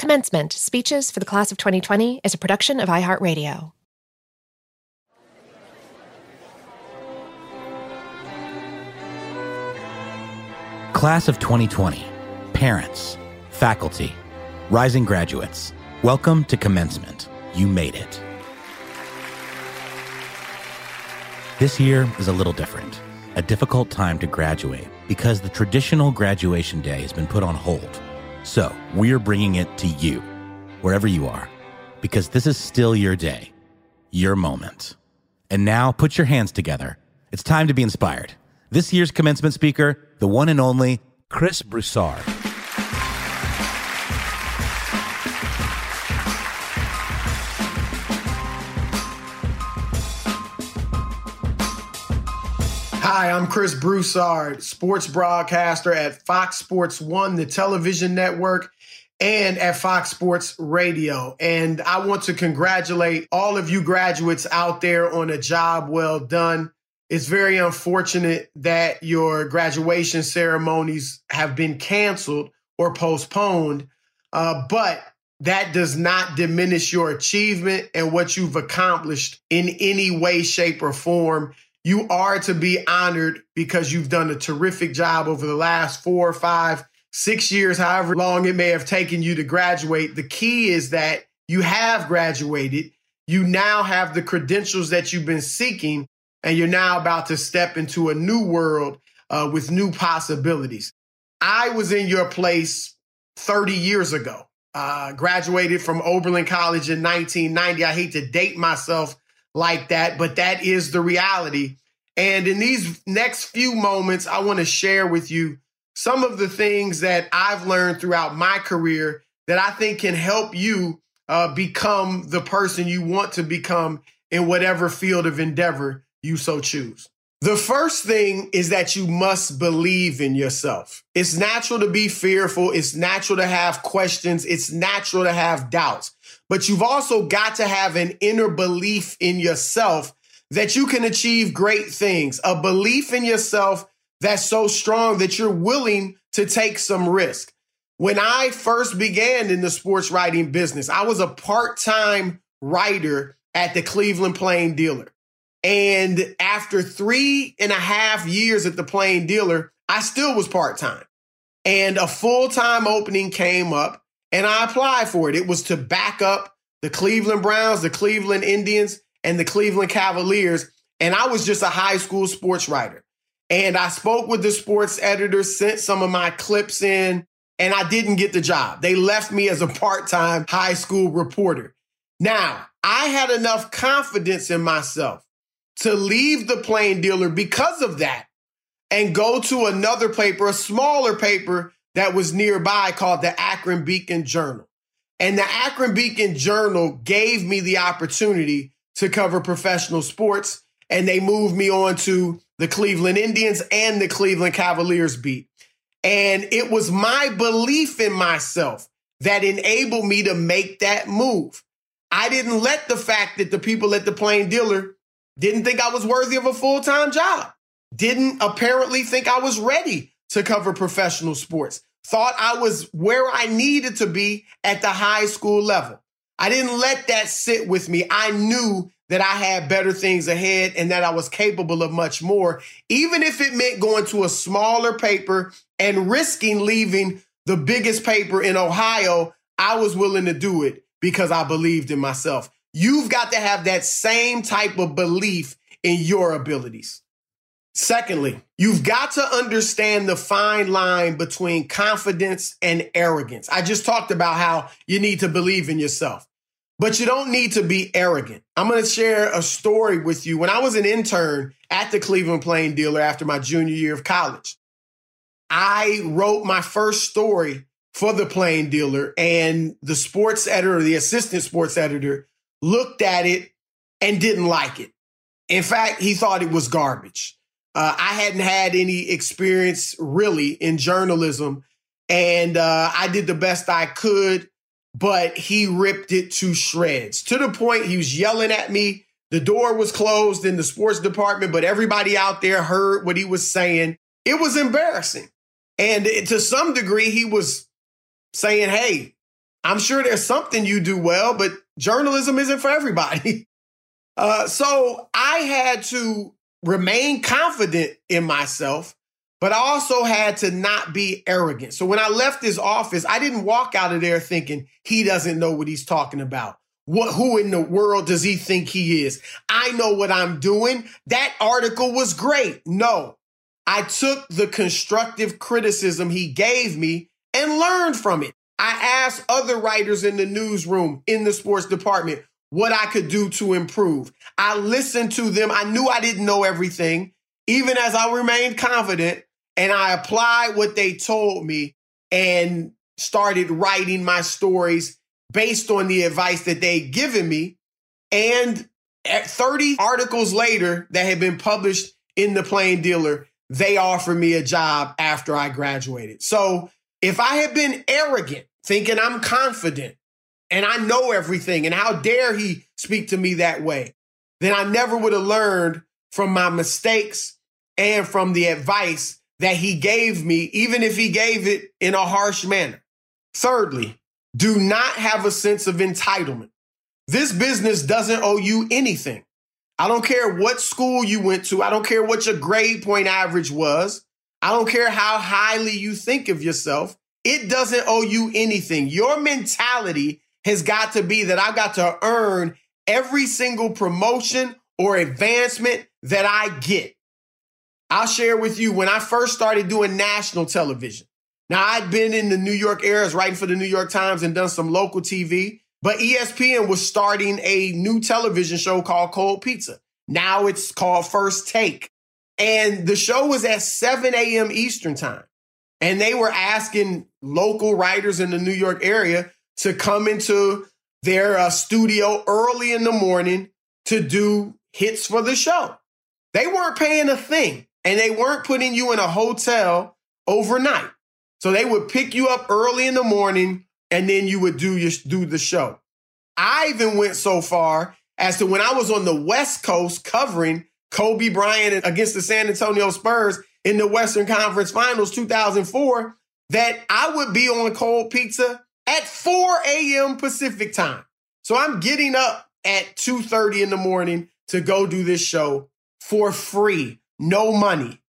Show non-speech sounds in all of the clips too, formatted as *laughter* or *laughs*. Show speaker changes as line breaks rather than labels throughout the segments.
Commencement Speeches for the Class of 2020 is a production of iHeartRadio.
Class of 2020, parents, faculty, rising graduates, welcome to commencement. You made it. This year is a little different, a difficult time to graduate because the traditional graduation day has been put on hold. So we're bringing it to you, wherever you are, because this is still your day, your moment. And now put your hands together. It's time to be inspired. This year's commencement speaker, the one and only Chris Broussard.
I'm Chris Broussard, sports broadcaster at Fox Sports One, the television network, and at Fox Sports Radio. And I want to congratulate all of you graduates out there on a job well done. It's very unfortunate that your graduation ceremonies have been canceled or postponed, uh, but that does not diminish your achievement and what you've accomplished in any way, shape, or form. You are to be honored because you've done a terrific job over the last four, five, six years, however long it may have taken you to graduate. The key is that you have graduated. You now have the credentials that you've been seeking, and you're now about to step into a new world uh, with new possibilities. I was in your place 30 years ago. Uh, graduated from Oberlin College in 1990. I hate to date myself like that, but that is the reality. And in these next few moments, I want to share with you some of the things that I've learned throughout my career that I think can help you uh, become the person you want to become in whatever field of endeavor you so choose. The first thing is that you must believe in yourself. It's natural to be fearful. It's natural to have questions. It's natural to have doubts. But you've also got to have an inner belief in yourself that you can achieve great things, a belief in yourself that's so strong that you're willing to take some risk. When I first began in the sports writing business, I was a part time writer at the Cleveland Plain Dealer. And after three and a half years at the Plain Dealer, I still was part time. And a full time opening came up and I applied for it. It was to back up the Cleveland Browns, the Cleveland Indians, and the Cleveland Cavaliers. And I was just a high school sports writer. And I spoke with the sports editor, sent some of my clips in, and I didn't get the job. They left me as a part time high school reporter. Now, I had enough confidence in myself to leave the plain dealer because of that and go to another paper, a smaller paper that was nearby called the Akron Beacon Journal. And the Akron Beacon Journal gave me the opportunity to cover professional sports. And they moved me on to the Cleveland Indians and the Cleveland Cavaliers beat. And it was my belief in myself that enabled me to make that move. I didn't let the fact that the people at the plain dealer didn't think I was worthy of a full time job, didn't apparently think I was ready to cover professional sports, thought I was where I needed to be at the high school level. I didn't let that sit with me. I knew that I had better things ahead and that I was capable of much more, even if it meant going to a smaller paper and risking leaving the biggest paper in Ohio. I was willing to do it because I believed in myself. You've got to have that same type of belief in your abilities. Secondly, you've got to understand the fine line between confidence and arrogance. I just talked about how you need to believe in yourself, but you don't need to be arrogant. I'm going to share a story with you. When I was an intern at the Cleveland Plain Dealer after my junior year of college, I wrote my first story for the Plain Dealer, and the sports editor, the assistant sports editor, looked at it and didn't like it. In fact, he thought it was garbage. Uh, I hadn't had any experience really in journalism, and uh, I did the best I could, but he ripped it to shreds to the point he was yelling at me. The door was closed in the sports department, but everybody out there heard what he was saying. It was embarrassing. And to some degree, he was saying, Hey, I'm sure there's something you do well, but journalism isn't for everybody. *laughs* Uh, so I had to remain confident in myself, but I also had to not be arrogant. So when I left his office, I didn't walk out of there thinking he doesn't know what he's talking about. What, who in the world does he think he is? I know what I'm doing. That article was great. No, I took the constructive criticism he gave me and learned from it. I asked other writers in the newsroom, in the sports department, what I could do to improve. I listened to them. I knew I didn't know everything, even as I remained confident, and I applied what they told me and started writing my stories based on the advice that they'd given me. And at 30 articles later that had been published in the Plain Dealer, they offered me a job after I graduated. So if I had been arrogant, thinking I'm confident and I know everything, and how dare he speak to me that way, then I never would have learned from my mistakes and from the advice that he gave me, even if he gave it in a harsh manner. Thirdly, do not have a sense of entitlement. This business doesn't owe you anything. I don't care what school you went to. I don't care what your grade point average was. I don't care how highly you think of yourself. It doesn't owe you anything. Your mentality has got to be that I've got to earn every single promotion or advancement that I get. I'll share with you when I first started doing national television. Now, I'd been in the New York areas writing for the New York Times and done some local TV. But ESPN was starting a new television show called Cold Pizza. Now it's called First Take. And the show was at 7 a.m. Eastern time. And they were asking local writers in the New York area to come into their uh, studio early in the morning to do hits for the show. They weren't paying a thing and they weren't putting you in a hotel overnight. So they would pick you up early in the morning and then you would do your do the show. I even went so far as to when I was on the West Coast covering Kobe Bryant against the San Antonio Spurs in the Western Conference Finals 2004 that I would be on cold pizza at 4 a.m. Pacific time. So I'm getting up at 2:30 in the morning to go do this show for free, no money.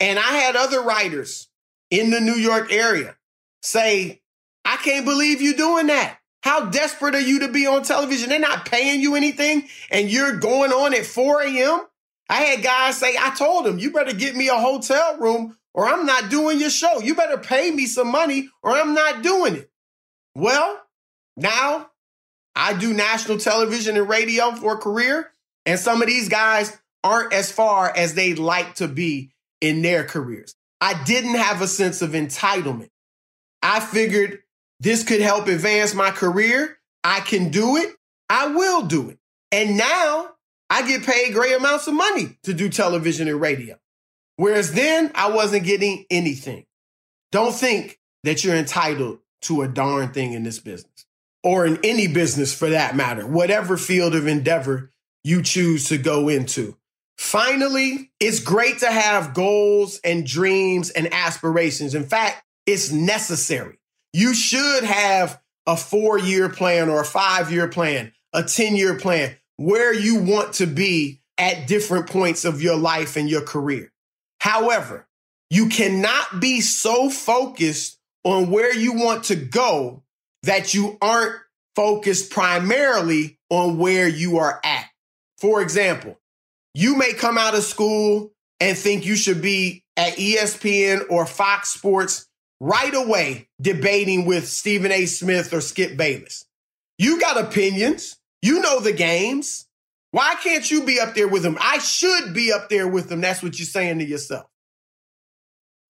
And I had other writers in the New York area say, I can't believe you doing that. How desperate are you to be on television? They're not paying you anything and you're going on at 4 a.m. I had guys say, I told them, you better get me a hotel room or I'm not doing your show. You better pay me some money or I'm not doing it. Well, now I do national television and radio for a career, and some of these guys aren't as far as they'd like to be in their careers. I didn't have a sense of entitlement. I figured this could help advance my career. I can do it. I will do it. And now I get paid great amounts of money to do television and radio. Whereas then I wasn't getting anything. Don't think that you're entitled to a darn thing in this business or in any business for that matter, whatever field of endeavor you choose to go into. Finally, it's great to have goals and dreams and aspirations. In fact, it's necessary. You should have a four year plan or a five year plan, a 10 year plan, where you want to be at different points of your life and your career. However, you cannot be so focused on where you want to go that you aren't focused primarily on where you are at. For example, you may come out of school and think you should be at ESPN or Fox Sports right away debating with Stephen A. Smith or Skip Bayless. You got opinions. You know the games. Why can't you be up there with them? I should be up there with them. That's what you're saying to yourself.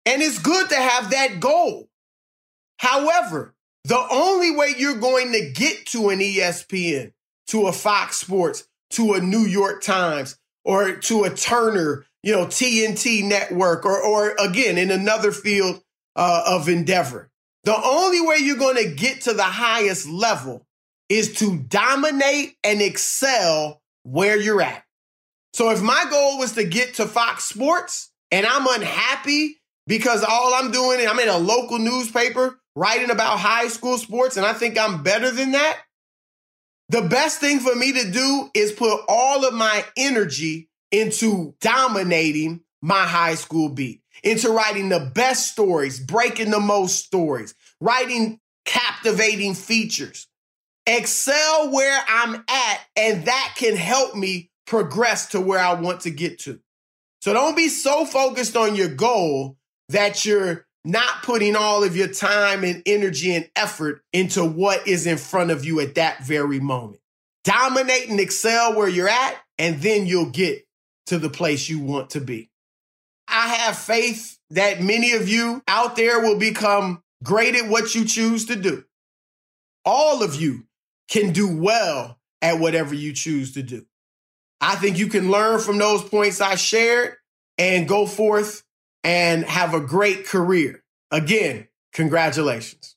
And it's good to have that goal. However, the only way you're going to get to an ESPN, to a Fox Sports, to a New York Times, or to a Turner, you know, TNT network, or, or again, in another field uh, of endeavor. The only way you're going to get to the highest level is to dominate and excel where you're at. So if my goal was to get to Fox Sports and I'm unhappy because all I'm doing, I'm in a local newspaper writing about high school sports and I think I'm better than that, the best thing for me to do is put all of my energy into dominating my high school beat, into writing the best stories, breaking the most stories, writing captivating features. Excel where I'm at, and that can help me progress to where I want to get to. So don't be so focused on your goal that you're not putting all of your time and energy and effort into what is in front of you at that very moment. Dominate and excel where you're at, and then you'll get to the place you want to be. I have faith that many of you out there will become great at what you choose to do. All of you can do well at whatever you choose to do. I think you can learn from those points I shared and go forth and have a great career. Again, congratulations.